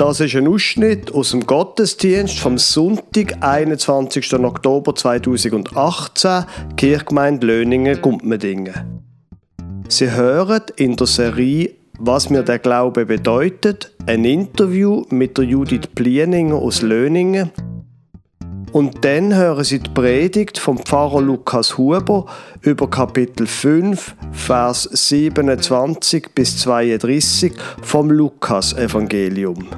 Das ist ein Ausschnitt aus dem Gottesdienst vom Sonntag, 21. Oktober 2018, Kirchgemeinde Löningen, Gumpmedingen. Sie hören in der Serie Was mir der Glaube bedeutet, ein Interview mit der Judith Plieninger aus Löningen und dann hören Sie die Predigt vom Pfarrer Lukas Huber über Kapitel 5, Vers 27 bis 32 vom Lukas-Evangelium.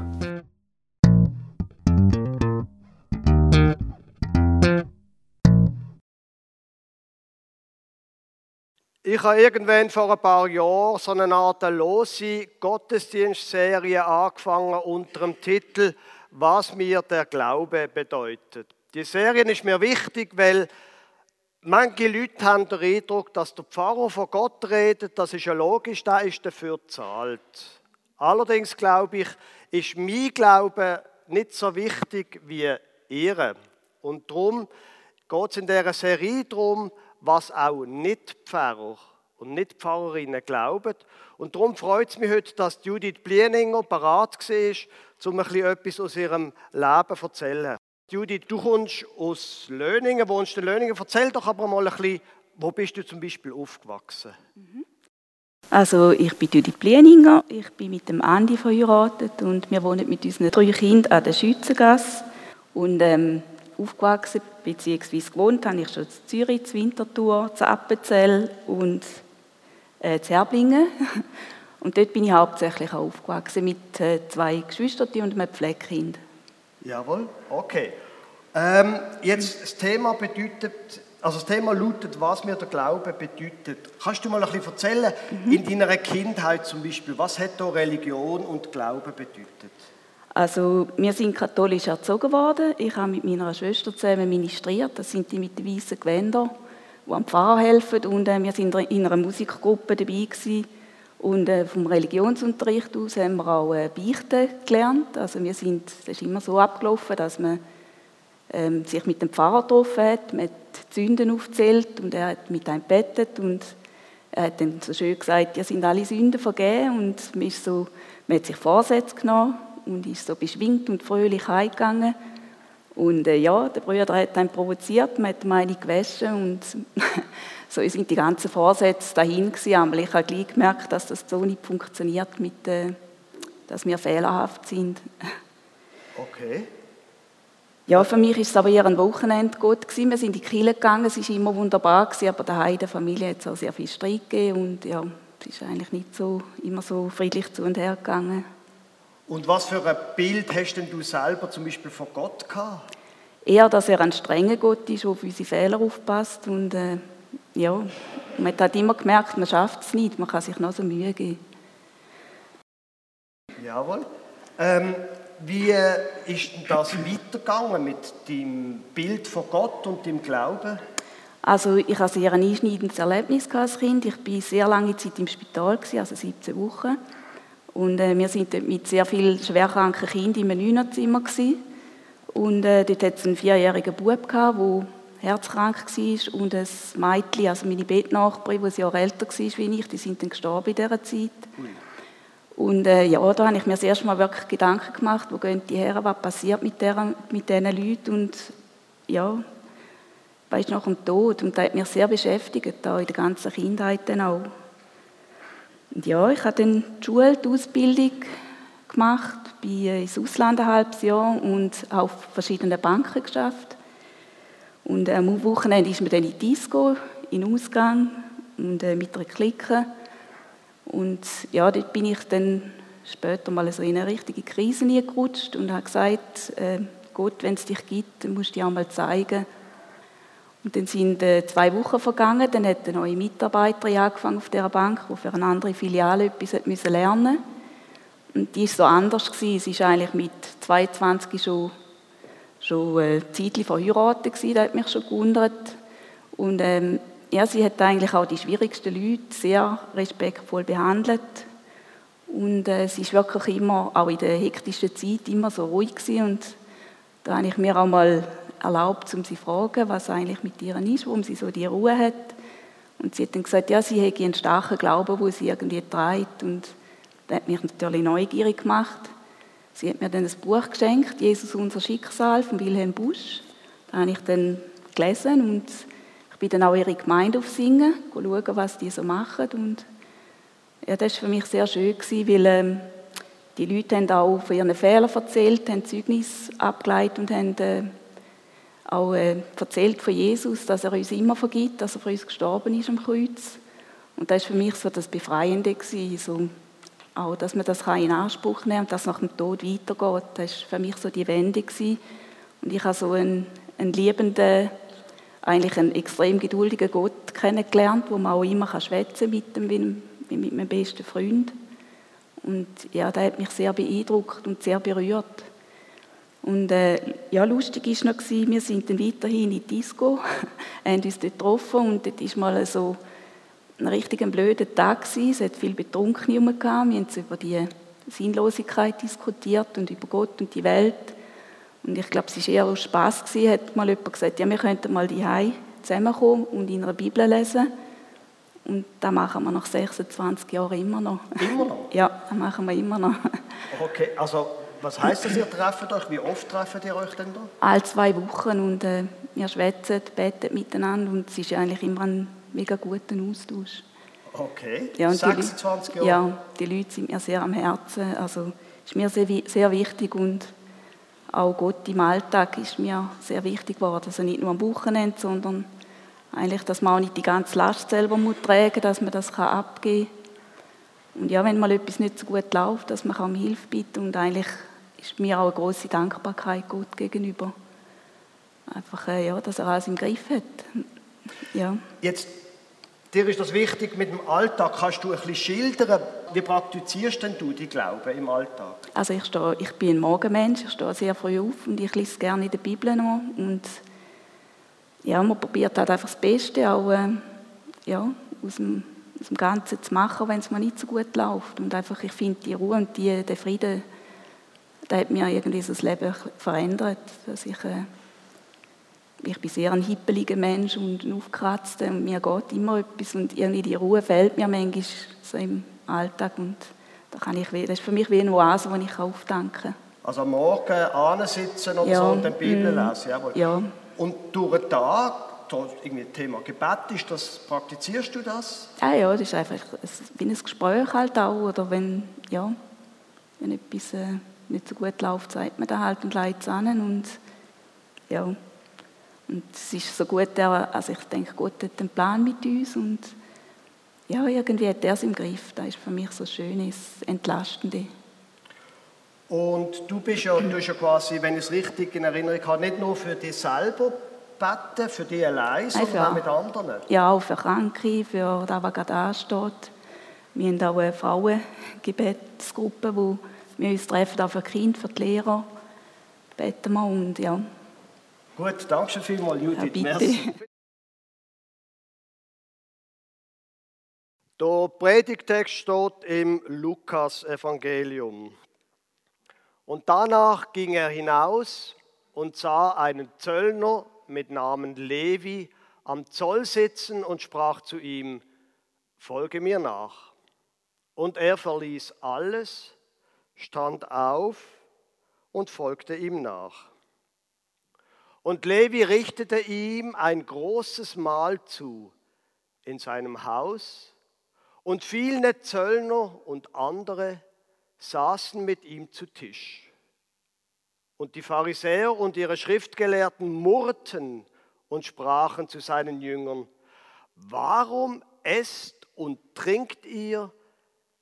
Ich habe irgendwann vor ein paar Jahren so eine Art lose Gottesdienstserie angefangen unter dem Titel Was mir der Glaube bedeutet. Die Serie ist mir wichtig, weil manche Leute haben den Eindruck, dass der Pfarrer von Gott redet. Das ist ja logisch, da ist dafür zahlt. Allerdings glaube ich, ist mein Glaube nicht so wichtig wie ihre. Und darum geht es in dieser Serie darum, was auch nicht Pfarrer und nicht Pfarrerinnen glauben. Und darum freut es mich heute, dass Judith Blieninger parat war, um ein bisschen etwas aus ihrem Leben zu erzählen. Judith, du kommst aus Löningen, wohnst in Löningen. Erzähl doch aber mal ein bisschen, wo bist du zum Beispiel aufgewachsen? Also ich bin Judith Blieninger, ich bin mit dem Andi verheiratet und wir wohnen mit unseren drei Kindern an der Schützengasse. Und ähm, aufgewachsen bzw. gewohnt habe ich schon in Zürich, in Winterthur, in Appenzell und äh, in Herblingen. Und dort bin ich hauptsächlich auch aufgewachsen mit äh, zwei Geschwistern und einem Pflegekind. Jawohl, okay. Ähm, jetzt das Thema bedeutet, also das Thema lautet, was mir der Glaube bedeutet. Kannst du mal ein bisschen erzählen, mhm. in deiner Kindheit zum Beispiel, was hat da Religion und Glaube bedeutet? Also wir sind katholisch erzogen worden. Ich habe mit meiner Schwester zusammen ministriert. Das sind die mit den weißen Gewändern, die am Pfarrer helfen. Und äh, wir sind in einer Musikgruppe dabei gewesen. Und äh, vom Religionsunterricht aus haben wir auch äh, Beichten gelernt. Also wir sind, es ist immer so abgelaufen, dass man ähm, sich mit dem Pfarrer getroffen hat, mit Sünden aufzählt und er hat mit einem bettet und er hat dann so schön gesagt, ihr sind alle Sünden vergeben und man, ist so, man hat sich Vorsätze genommen und ist so beschwingt und fröhlich heimgegangen. Und äh, ja, der Bruder hat dann provoziert, man hat meine gewaschen und so sind die ganzen Vorsätze dahin gewesen. Aber ich habe gleich gemerkt, dass das so nicht funktioniert, mit, äh, dass wir fehlerhaft sind. Okay. Ja, für mich ist es aber eher ein Wochenende gut gewesen. Wir sind in die Kirche gegangen, es war immer wunderbar gewesen, aber daheim in der Familie hat es auch sehr viel Streit gegeben und ja, es ist eigentlich nicht so, immer so friedlich zu und her gegangen. Und was für ein Bild hast denn du selber zum Beispiel von Gott gehabt? Eher, dass er ein strenger Gott ist, der auf unsere Fehler aufpasst und äh, ja, man hat immer gemerkt, man schafft es nicht, man kann sich noch so Mühe geben. Jawohl. Ähm, wie äh, ist das weitergegangen mit dem Bild von Gott und dem Glauben? Also ich hatte sehr ein einschneidendes Erlebnis als Kind. Ich war sehr lange Zeit im Spital, also 17 Wochen. Und äh, wir waren dort mit sehr vielen schwerkranken Kindern im Neunerzimmer. Und äh, dort hatte es einen vierjährigen Bub, der herzkrank war. Und ein Mädchen, also meine Bettnachbarin, die ein Jahr älter war wie ich, die sind dann gestorben in dieser Zeit. Und äh, ja, da habe ich mir das erste Mal wirklich Gedanken gemacht, wo gehen die her, was passiert mit, der, mit diesen Leuten und ja, was ist nach dem Tod? Und das hat mich sehr beschäftigt, da in der ganzen Kindheit dann auch. Und ja, ich habe dann die Schule, die Ausbildung gemacht, bin ins Ausland ein halbes Jahr und auf verschiedenen Banken geschafft. Und am Wochenende ist man dann in Disco, in den Ausgang und äh, mit einer Clique. Und ja, dort bin ich dann später mal so in eine richtige Krise gerutscht und habe gesagt, äh, Gott, wenn es dich gibt, dann musst du dir einmal zeigen. Und dann sind äh, zwei Wochen vergangen, dann hat eine neue Mitarbeiterin angefangen auf dieser Bank, die für eine andere Filiale etwas hat lernen Und die war so anders. Gewesen. Sie ist eigentlich mit 22 schon, schon äh, ein Zeitchen verheiratet gewesen, das hat mich schon gewundert. Und ähm, ja, sie hat eigentlich auch die schwierigsten Leute sehr respektvoll behandelt. Und äh, sie ist wirklich immer, auch in der hektischen Zeit, immer so ruhig gewesen. Und da habe ich mir auch mal erlaubt, um sie zu fragen, was eigentlich mit ihr ist, warum sie so die Ruhe hat. Und sie hat dann gesagt, ja, sie hätte einen starken Glauben, wo sie irgendwie trägt. Und das hat mich natürlich neugierig gemacht. Sie hat mir dann ein Buch geschenkt, Jesus unser Schicksal von Wilhelm Busch. Da habe ich dann gelesen und ich bin dann auch ihre Gemeinde aufsingen, schauen, was die so machen und ja, das war für mich sehr schön, weil ähm, die Leute haben auch von ihren Fehlern erzählt, haben Zeugnis abgeleitet und haben äh, auch äh, erzählt von Jesus, dass er uns immer vergibt, dass er für uns gestorben ist am Kreuz. Und das war für mich so das Befreiende, gewesen, so, auch, dass man das in Anspruch nehmen kann und dass nach dem Tod weitergeht. Das war für mich so die Wende. Gewesen. Und ich habe so einen, einen liebenden, eigentlich einen extrem geduldigen Gott kennengelernt, wo man auch immer schwätzen mit dem, wie mit meinem besten Freund. Und ja, der hat mich sehr beeindruckt und sehr berührt. Und äh, ja, lustig war noch, wir sind dann weiterhin in die Disco, haben uns dort getroffen und dort war mal so ein richtig blöder Tag. Gewesen. Es hat viel Betrunkene gehabt. Wir haben über die Sinnlosigkeit diskutiert und über Gott und die Welt. Und ich glaube, es war eher aus Spass gewesen, hat mal jemand gesagt, ja, wir könnten mal die zusammenkommen und in einer Bibel lesen. Und das machen wir nach 26 Jahren immer noch. Immer noch? Ja, das machen wir immer noch. Okay, also was heißt das, ihr trefft euch? Wie oft trefft ihr euch denn da? Alle zwei Wochen und äh, wir schwätzen, beten miteinander und es ist eigentlich immer ein mega guter Austausch. Okay, ja, 26 Jahre? Ja, die Leute sind mir sehr am Herzen, also ist mir sehr, sehr wichtig und auch Gott im Alltag ist mir sehr wichtig geworden, also nicht nur am Wochenende, sondern eigentlich, dass man auch nicht die ganze Last selber muss tragen dass man das kann abgeben kann. Und ja, wenn mal etwas nicht so gut läuft, dass man um Hilfe bitten und eigentlich ist mir auch eine große Dankbarkeit Gott gegenüber. Einfach, äh, ja, dass er alles im Griff hat. Ja. Jetzt, dir ist das wichtig mit dem Alltag. Kannst du ein bisschen schildern, wie praktizierst denn du die Glaube im Alltag? Also ich, stehe, ich bin ein Morgenmensch, ich stehe sehr früh auf und ich lese gerne in der Bibel noch. Und ja, man probiert halt einfach das Beste auch äh, ja, aus, dem, aus dem Ganzen zu machen, wenn es mir nicht so gut läuft. Und einfach, ich finde die Ruhe und die, den Frieden, der hat mir irgendwie das Leben verändert. Dass ich, äh, ich bin sehr ein hippeliger Mensch und ein aufgekratzter und mir geht immer etwas und irgendwie die Ruhe fehlt mir manchmal so im Alltag und da kann ich, das ist für mich wie eine Oase, wo ich aufdanken kann. Also am Morgen ansitzen und ja, so und dann Bibel mm, lesen. Jawohl. Ja. Und durch den Tag, irgendwie Thema Gebet ist das, praktizierst du das? Ja, ja, das ist einfach wie ein Gespräch halt auch, oder wenn, ja, wenn etwas äh, nicht so gut läuft, sagt man da halt und leitet es an und ja, und es ist so gut, also ich denke, Gott hat einen Plan mit uns und ja, irgendwie hat er es im Griff, das ist für mich so schönes, Entlastende. Und du bist ja, du bist ja quasi, wenn ich es richtig in Erinnerung habe, nicht nur für dich selber beten, für dich allein, sondern auch mit anderen. Ja, auch für Kranke, für das, was gerade ansteht. Wir haben auch eine Frauengebetsgruppe, wo wir uns treffen, auch für Kinder, für die Lehrer. Beten wir und ja. Gut, danke schön vielmals, Judith. Ja, bitte. Der Predigtext steht im Lukas-Evangelium. Und danach ging er hinaus und sah einen Zöllner mit Namen Levi am Zoll sitzen und sprach zu ihm, folge mir nach. Und er verließ alles, stand auf und folgte ihm nach. Und Levi richtete ihm ein großes Mahl zu in seinem Haus, und viele Zöllner und andere saßen mit ihm zu Tisch. Und die Pharisäer und ihre Schriftgelehrten murrten und sprachen zu seinen Jüngern, warum esst und trinkt ihr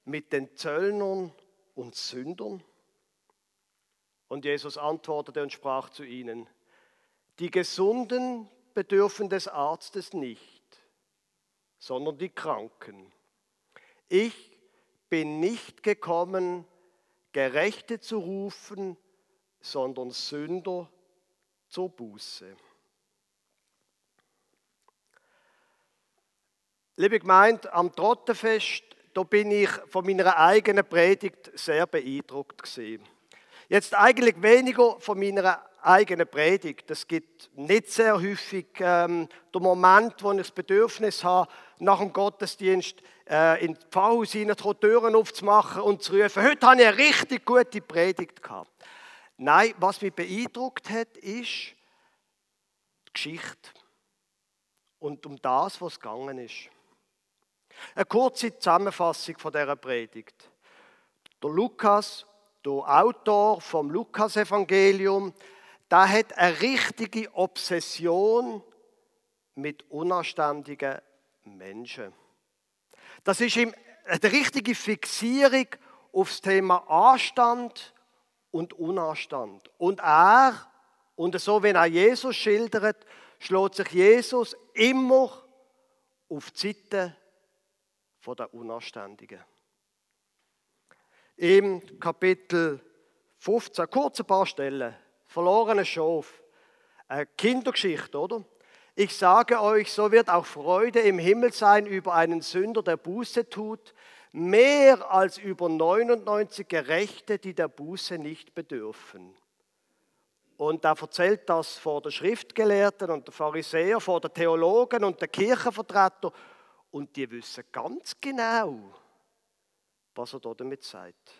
mit den Zöllnern und Sündern? Und Jesus antwortete und sprach zu ihnen, die Gesunden bedürfen des Arztes nicht, sondern die Kranken. Ich bin nicht gekommen, Gerechte zu rufen, sondern Sünder zur Buße. Liebe Gemeinde, am Trottenfest, da bin ich von meiner eigenen Predigt sehr beeindruckt gesehen. Jetzt eigentlich weniger von meiner eigene Predigt. Es gibt nicht sehr häufig ähm, den Moment, wo ich das Bedürfnis habe, nach dem Gottesdienst äh, in die Pfarrhaus hinein die Türen aufzumachen und zu rufen, heute habe ich eine richtig gute Predigt gehabt. Nein, was mich beeindruckt hat, ist die Geschichte. Und um das, was gegangen ist. Eine kurze Zusammenfassung von dieser Predigt. Der Lukas, der Autor vom Lukas-Evangelium, der hat eine richtige Obsession mit unanständigen Menschen. Das ist ihm eine richtige Fixierung auf das Thema Anstand und Unanstand. Und er, und so wie er Jesus schildert, schlägt sich Jesus immer auf die Seite der Unanständigen. Im Kapitel 15, kurz ein paar Stellen, verlorene Schaf, eine Kindergeschichte, oder? Ich sage euch, so wird auch Freude im Himmel sein über einen Sünder, der Buße tut, mehr als über 99 Gerechte, die der Buße nicht bedürfen. Und er erzählt das vor den Schriftgelehrten und den Pharisäern, vor den Theologen und den Kirchenvertretern. Und die wissen ganz genau, was er damit sagt.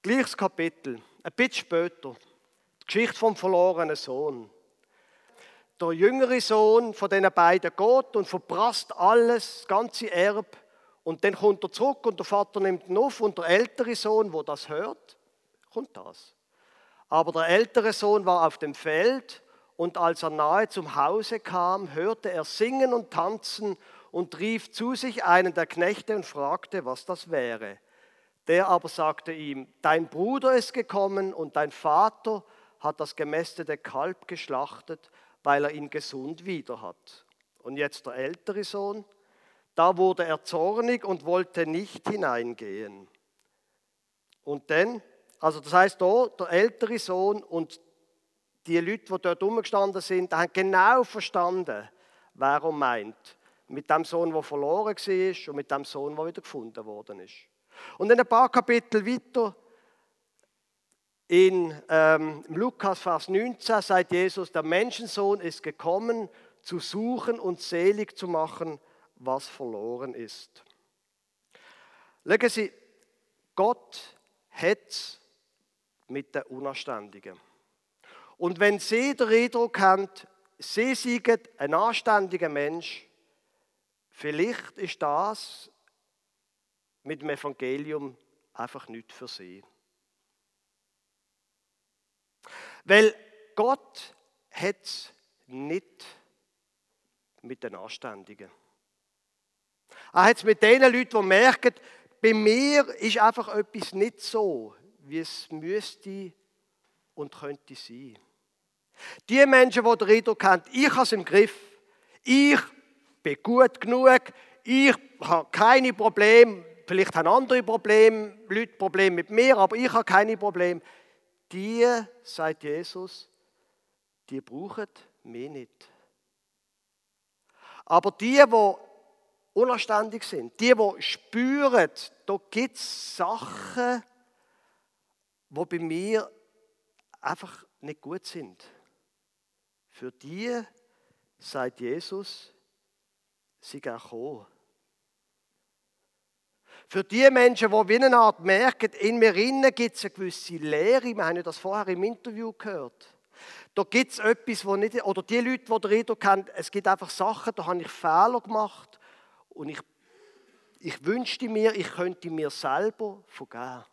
Gleiches Kapitel, ein bisschen später, die Geschichte vom verlorenen Sohn. Der jüngere Sohn von den beiden geht und verprasst alles, das ganze Erb. Und dann kommt er zurück und der Vater nimmt ihn auf und der ältere Sohn, wo das hört, kommt das. Aber der ältere Sohn war auf dem Feld und als er nahe zum Hause kam, hörte er singen und tanzen und rief zu sich einen der Knechte und fragte, was das wäre. Der aber sagte ihm, dein Bruder ist gekommen und dein Vater hat das gemästete Kalb geschlachtet, weil er ihn gesund wieder hat. Und jetzt der ältere Sohn, da wurde er zornig und wollte nicht hineingehen. Und dann also das heißt hier, der ältere Sohn und die Leute, die dort rumgestanden sind, haben genau verstanden, wer er meint. Mit dem Sohn, der verloren war und mit dem Sohn, der wieder gefunden worden ist. Und in ein paar Kapitel weiter, in ähm, Lukas Vers 19, sagt Jesus, der Menschensohn ist gekommen, zu suchen und selig zu machen, was verloren ist. Legen Sie, Gott hat mit den Unanständigen. Und wenn Sie den Eindruck haben, Sie seien ein anständiger Mensch, vielleicht ist das mit dem Evangelium einfach nicht für Sie. Weil Gott hat es nicht mit den Anständigen. Er hat es mit den Leuten, die merken, bei mir ist einfach etwas nicht so, wie es müsste und könnte sein. Die Menschen, die den Eindruck haben, ich habe es im Griff, ich bin gut genug, ich habe keine Probleme, vielleicht haben andere Probleme, Leute Probleme mit mir, aber ich habe keine Probleme. Die, sagt Jesus, die brauchen mich nicht. Aber die, die unanständig sind, die, die spüren, da gibt es Sachen, wo bei mir einfach nicht gut sind. Für die, sagt Jesus, sie gehen kommen. Für die Menschen, die wie eine Art merken, in mir innen gibt es eine gewisse Leere, wir haben ja das vorher im Interview gehört. Da gibt es etwas, wo nicht, oder die Leute, die den Eindruck haben, es gibt einfach Sachen, da habe ich Fehler gemacht und ich, ich wünschte mir, ich könnte mir selber vergeben.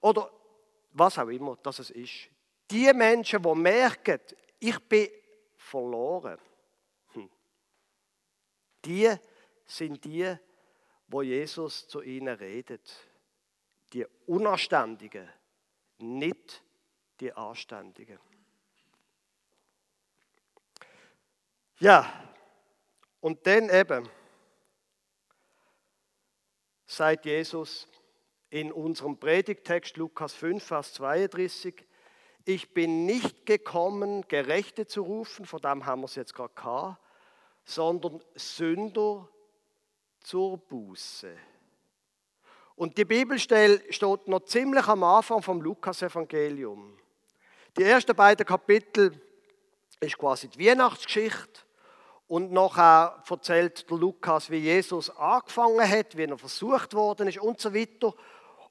Oder was auch immer das es ist. Die Menschen, die merken, ich bin verloren, hm. die sind die, wo Jesus zu ihnen redet. Die Unanständigen, nicht die Anständigen. Ja, und dann eben sagt Jesus, in unserem Predigtext Lukas 5, Vers 32, ich bin nicht gekommen, Gerechte zu rufen, von dem haben wir es jetzt gerade gehabt, sondern Sünder zur Buße. Und die Bibelstelle steht noch ziemlich am Anfang vom Lukas-Evangelium. Die ersten beiden Kapitel ist quasi die Weihnachtsgeschichte. Und nachher erzählt Lukas, wie Jesus angefangen hat, wie er versucht worden ist und so weiter.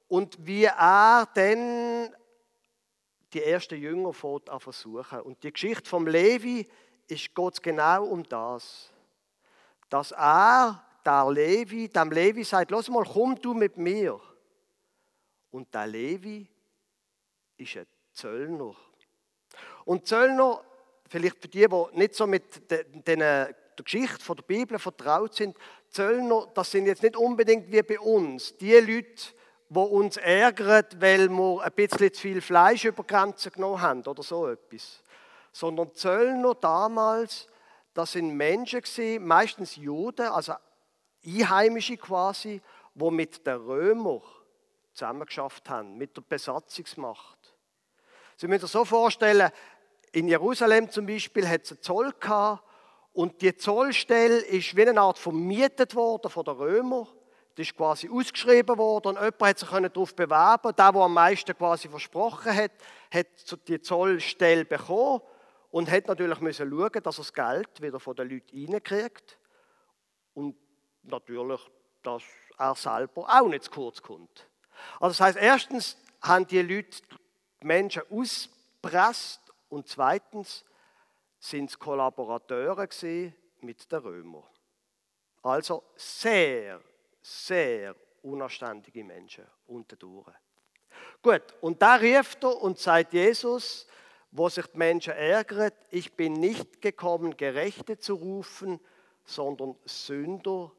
Und wie er dann die ersten Jünger fährt an versuchen. Und die Geschichte vom Levi ist Gott genau um das. Dass er der Levi, dem Levi sagt, lass mal, komm du mit mir. Und der Levi ist ein Zöllner. Und Zöllner, vielleicht für die, die nicht so mit der Geschichte der Bibel vertraut sind, Zöllner, das sind jetzt nicht unbedingt wie bei uns, die Leute, die uns ärgern, weil wir ein bisschen zu viel Fleisch über Grenzen genommen haben oder so etwas. Sondern Zöllner damals, das sind Menschen meistens Juden, also Einheimische quasi, die mit den Römern zusammengeschafft haben, mit der Besatzungsmacht. Sie müssen sich so vorstellen, in Jerusalem zum Beispiel hat es einen Zoll gehabt und die Zollstelle ist wie eine Art vermietet worden von den Römern. Das ist quasi ausgeschrieben worden und jemand hat sich darauf bewerben Der, der am meisten quasi versprochen hat, hat die Zollstelle bekommen und hat natürlich müssen schauen, dass er das Geld wieder von den Leuten reinkriegt. Und natürlich, dass er selber auch nicht zu kurz kommt. Also das heißt, erstens haben die Leute die Menschen ausgepresst und zweitens sind es Kollaborateure mit den Römern. Also sehr, sehr unanständige Menschen unterdurch. Gut, und da rief er und sagt Jesus, wo sich die Menschen ärgern, ich bin nicht gekommen, Gerechte zu rufen, sondern Sünder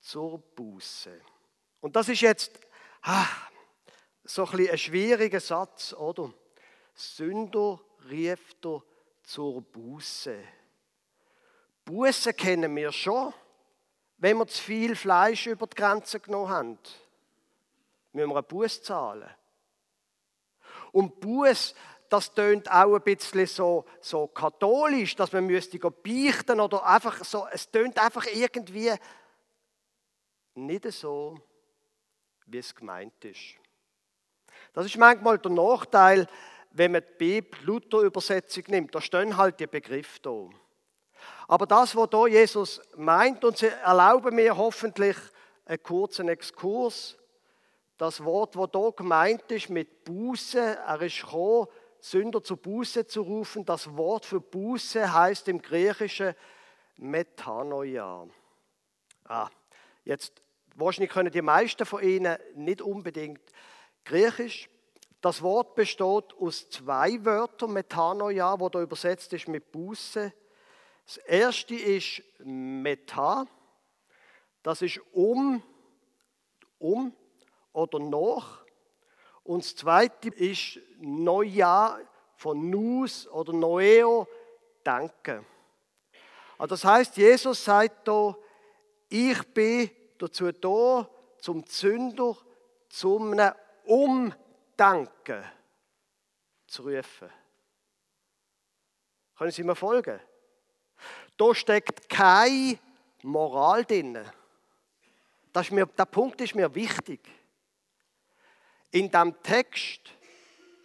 zur Buße. Und das ist jetzt ah, so ein, ein schwieriger Satz, oder? Sünder rief er zur Buße. Buße kennen wir schon, wenn wir zu viel Fleisch über die Grenze genommen haben. Müssen wir eine Buß zahlen. Und Buß, das tönt auch ein bisschen so, so katholisch, dass man müsste beichten oder einfach so, es tönt einfach irgendwie nicht so, wie es gemeint ist. Das ist manchmal der Nachteil, wenn man die Bibel Luther-Übersetzung nimmt. Da stehen halt die Begriffe da. Aber das, was da Jesus meint, und Sie erlauben mir hoffentlich einen kurzen Exkurs, das Wort, das hier gemeint ist mit Buße, er ist gekommen, Sünder zu Buße zu rufen. Das Wort für Buße heißt im Griechischen Metanoia. Ah, jetzt Wahrscheinlich können die meisten von Ihnen nicht unbedingt Griechisch. Das Wort besteht aus zwei Wörtern, Metanoia, wo da übersetzt ist mit Buße. Das erste ist Meta, das ist um, um oder noch. Und das zweite ist Noia von Nus oder Noeo, danke. Also das heißt, Jesus sagt da, ich bin dazu da, zum Zünder zum Umdenken zu rufen. Können Sie mir folgen? Da steckt keine Moral drin. Das mir, der Punkt ist mir wichtig. In dem Text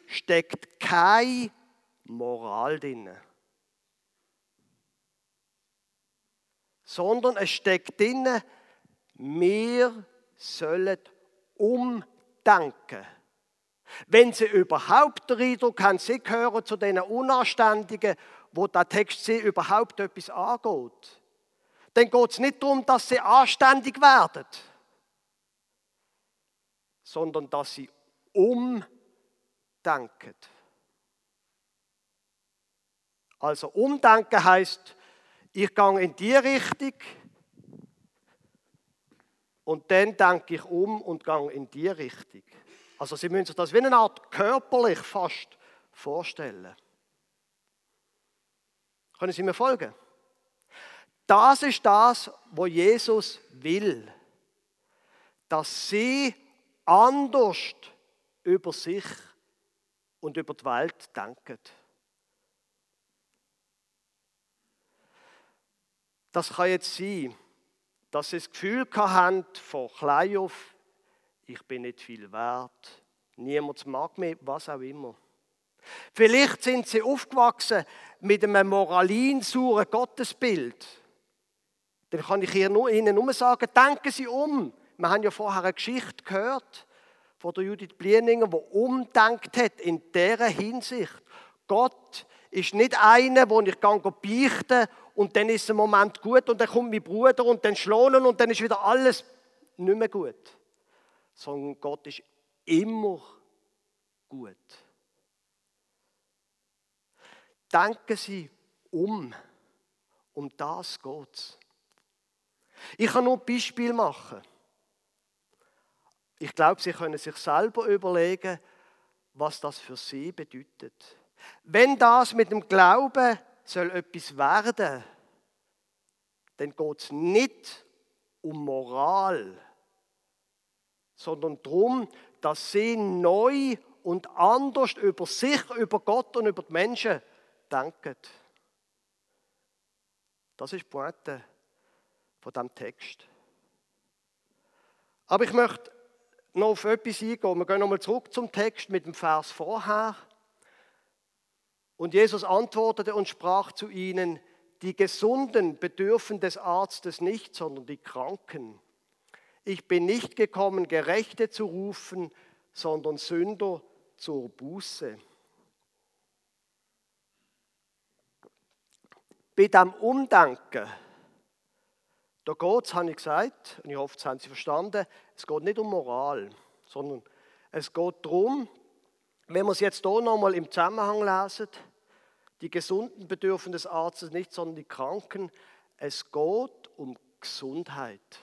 steckt keine Moral drin. Sondern es steckt drin, wir sollen umdenken. Wenn sie überhaupt den Eindruck haben, sie gehören zu den Unanständigen, wo der Text sie überhaupt etwas angeht, dann geht es nicht darum, dass sie anständig werden, sondern dass sie umdenken. Also umdenken heißt, ich gehe in die Richtung, und dann denke ich um und gehe in die Richtung. Also Sie müssen sich das wie eine Art körperlich fast vorstellen. Können Sie mir folgen? Das ist das, was Jesus will. Dass Sie anders über sich und über die Welt denken. Das kann jetzt sein, dass sie das Gefühl hatten, von klein auf, ich bin nicht viel wert, niemand mag mich, was auch immer. Vielleicht sind sie aufgewachsen mit einem moralinsauren Gottesbild. Dann kann ich Ihnen nur sagen, denken Sie um. Wir haben ja vorher eine Geschichte gehört von der Judith Blieninger, die umdenkt hat in dieser Hinsicht. Gott ist nicht einer, wo ich beichten und dann ist ein Moment gut und dann kommt mein Bruder und dann schlohnen und dann ist wieder alles nicht mehr gut. Sondern Gott ist immer gut. Denken Sie um. Um das geht es. Ich kann nur ein Beispiel machen. Ich glaube, Sie können sich selber überlegen, was das für Sie bedeutet. Wenn das mit dem Glauben soll etwas werden, dann geht es nicht um Moral, sondern darum, dass sie neu und anders über sich, über Gott und über die Menschen denken. Das ist die Pointe von diesem Text. Aber ich möchte noch auf etwas eingehen. Wir gehen nochmal zurück zum Text mit dem Vers vorher. Und Jesus antwortete und sprach zu ihnen, die Gesunden bedürfen des Arztes nicht, sondern die Kranken. Ich bin nicht gekommen, Gerechte zu rufen, sondern Sünder zur Buße. Bei dem Umdenken, da geht es, habe ich gesagt, und ich hoffe, das haben Sie verstanden, es geht nicht um Moral, sondern es geht darum, wenn wir es jetzt hier nochmal im Zusammenhang lesen, die Gesunden bedürfen des Arztes nicht, sondern die Kranken. Es geht um Gesundheit.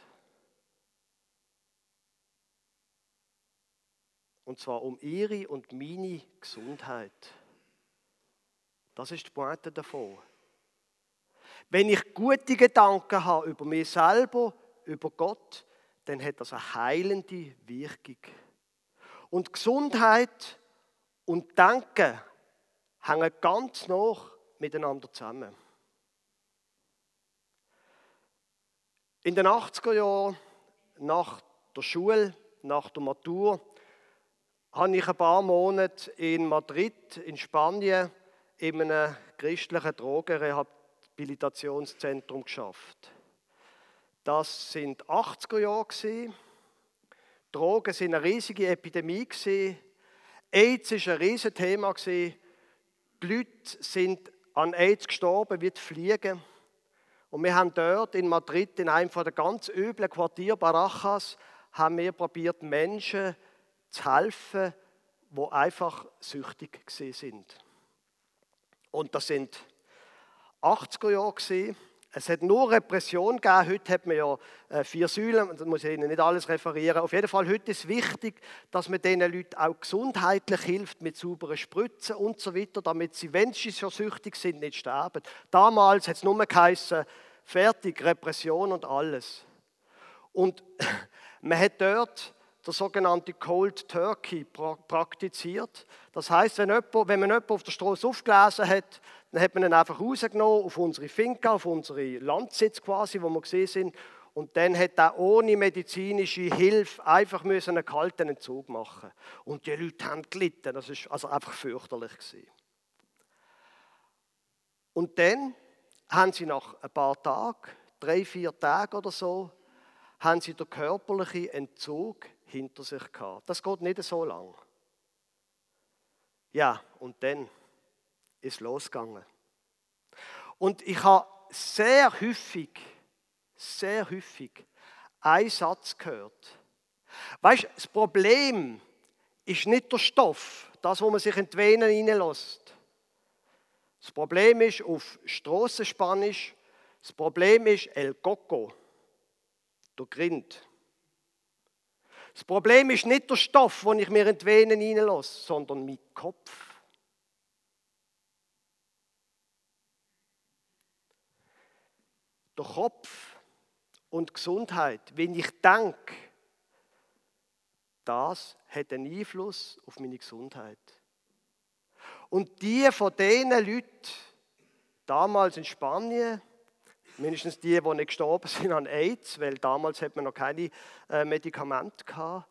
Und zwar um ihre und meine Gesundheit. Das ist die Pointe davon. Wenn ich gute Gedanken habe über mich selber, über Gott, dann hat das eine heilende Wirkung. Und Gesundheit und Denken hängen ganz noch miteinander zusammen. In den 80er Jahren, nach der Schule, nach der Matur, habe ich ein paar Monate in Madrid, in Spanien, in einem christlichen Drogenrehabilitationszentrum geschafft. Das sind 80er Jahre. Drogen sind eine riesige Epidemie. AIDS war ein riesiges Thema. Die Leute sind an AIDS gestorben wie die Fliegen. Und wir haben dort in Madrid, in einem der ganz üblen Quartier Barajas, haben wir probiert, Menschen zu helfen, die einfach süchtig sind. Und das sind 80er Jahre. Es hat nur Repression gegeben. Heute hat man ja äh, vier Säulen, das muss ich Ihnen nicht alles referieren. Auf jeden Fall, heute ist wichtig, dass man diesen Leuten auch gesundheitlich hilft mit sauberen Spritzen und so weiter, damit sie, wenn sie schon süchtig sind, nicht sterben. Damals hat es nur geheißen, fertig, Repression und alles. Und man hat dort der sogenannte Cold Turkey praktiziert. Das heißt, wenn, wenn man jemanden auf der Straße aufgelesen hat, dann hat man ihn einfach rausgenommen auf unsere Finca, auf unsere Landsitz quasi, wo wir gesehen sind. Und dann hat er ohne medizinische Hilfe einfach einen kalten Entzug machen. Und die Leute haben gelitten. Das ist also einfach fürchterlich gewesen. Und dann haben sie nach ein paar Tagen, drei, vier Tagen oder so, haben sie den körperlichen Entzug hinter sich gehabt. Das geht nicht so lang. Ja, und dann ist losgegangen. Und ich habe sehr häufig, sehr häufig einen Satz gehört. Weißt du, das Problem ist nicht der Stoff, das, wo man sich in die Venen reinlässt. Das Problem ist auf Strassenspanisch, das Problem ist El Coco, der Grind. Das Problem ist nicht der Stoff, den ich mir in die Venen sondern mein Kopf. Der Kopf und Gesundheit, wenn ich denke, das hat einen Einfluss auf meine Gesundheit. Und die von diesen Leuten, damals in Spanien, mindestens die, die nicht gestorben sind an AIDS, weil damals hat man noch keine äh, Medikamente gehabt,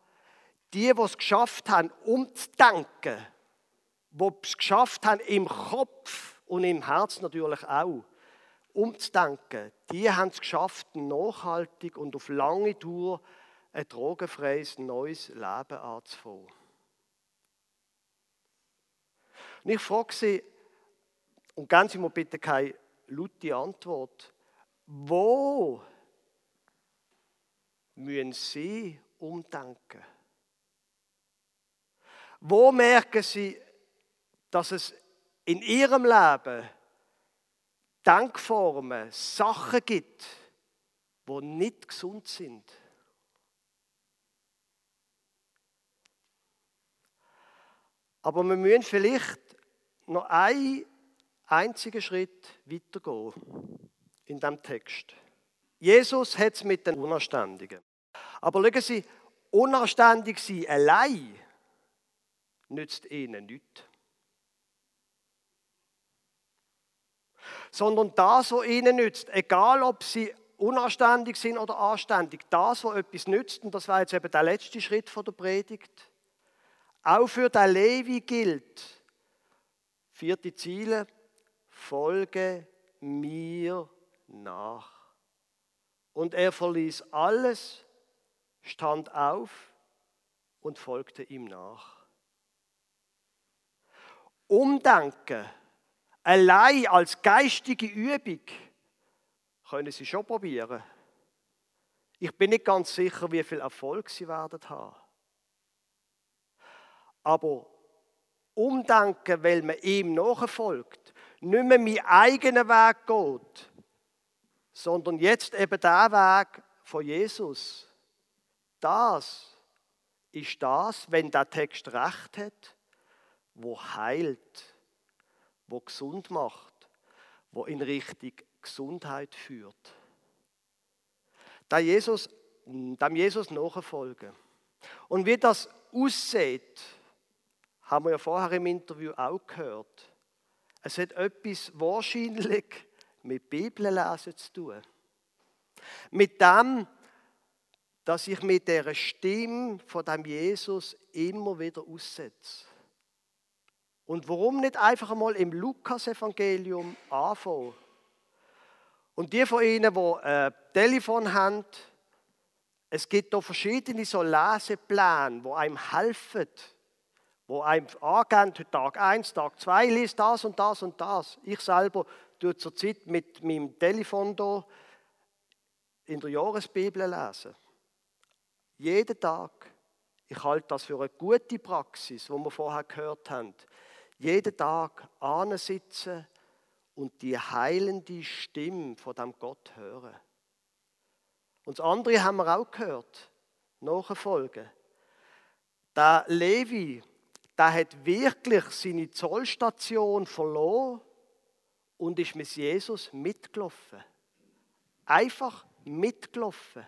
Die, die es geschafft haben, umzudenken, die es geschafft haben, im Kopf und im Herz natürlich auch, umzudenken, die haben es geschafft, nachhaltig und auf lange Tour ein drogenfreies neues Leben anzufangen. Und ich frage Sie, und geben Sie mir bitte keine laute Antwort, wo müssen Sie umdenken? Wo merken Sie, dass es in Ihrem Leben Denkformen, Sachen gibt, die nicht gesund sind? Aber wir müssen vielleicht noch einen einzigen Schritt weitergehen in diesem Text. Jesus hat es mit den Unanständigen. Aber schauen Sie, unanständig sein allein nützt ihnen nichts. Sondern das, was ihnen nützt, egal ob sie unanständig sind oder anständig, das, was etwas nützt, und das war jetzt eben der letzte Schritt von der Predigt, auch für den Levi gilt, vierte Ziele, folge mir nach. Und er verließ alles, stand auf und folgte ihm nach. Umdenken, allein als geistige Übung, können Sie schon probieren. Ich bin nicht ganz sicher, wie viel Erfolg Sie werden haben. Aber umdenken, weil man ihm nachfolgt, nicht mehr meinen eigenen Weg geht, sondern jetzt eben der Weg von Jesus. Das ist das, wenn der Text recht hat, wo heilt, wo gesund macht, wo in Richtung Gesundheit führt. Da Jesus, dem Jesus nachfolgen. Und wie das aussieht, haben wir ja vorher im Interview auch gehört. Es hat etwas wahrscheinlich mit Bibellesen zu tun. Mit dem, dass ich mit der Stimme von dem Jesus immer wieder aussetze. Und warum nicht einfach einmal im Lukas-Evangelium anfangen? Und die von Ihnen, die ein Telefon haben, es gibt da verschiedene so Lesepläne, die einem helfen, wo einem angeben, Tag 1, Tag 2, liest das und das und das. Ich selber tue zurzeit mit meinem Telefon hier in der Jahresbibel lesen. Jeden Tag. Ich halte das für eine gute Praxis, wo wir vorher gehört haben. Jeden Tag ansitzen und die heilende Stimme von dem Gott hören. Und das andere haben wir auch gehört. Nachfolgen. Der Levi, der hat wirklich seine Zollstation verloren und ist mit Jesus mitgelaufen. Einfach mitgelaufen.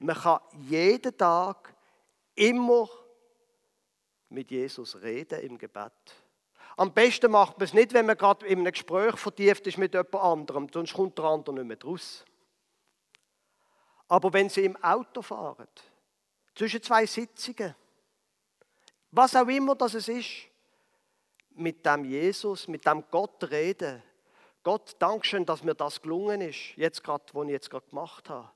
Man kann jeden Tag immer mit Jesus reden im Gebet. Am besten macht man es nicht, wenn man gerade in einem Gespräch vertieft ist mit jemand anderem, sonst kommt der andere nicht mehr draus. Aber wenn Sie im Auto fahren, zwischen zwei Sitzungen, was auch immer das ist, mit dem Jesus, mit dem Gott reden. Gott, Dankeschön, dass mir das gelungen ist, jetzt gerade, was ich jetzt gerade gemacht habe.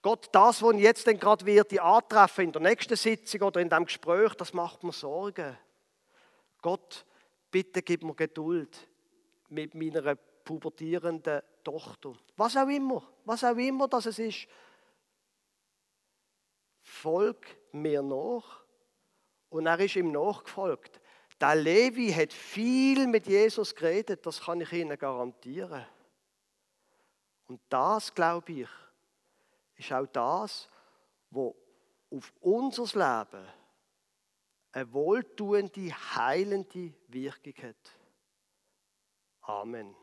Gott, das, was ich jetzt dann gerade wird, die antreffen in der nächsten Sitzung oder in dem Gespräch, das macht mir Sorgen. Gott, bitte gib mir Geduld mit meiner pubertierenden Tochter. Was auch immer, was auch immer das ist. Folg mir nach. Und er ist ihm nachgefolgt. Der Levi hat viel mit Jesus geredet, das kann ich Ihnen garantieren. Und das, glaube ich, ist auch das, wo auf unser Leben eine wohltuende, heilende Wirkung hat. Amen.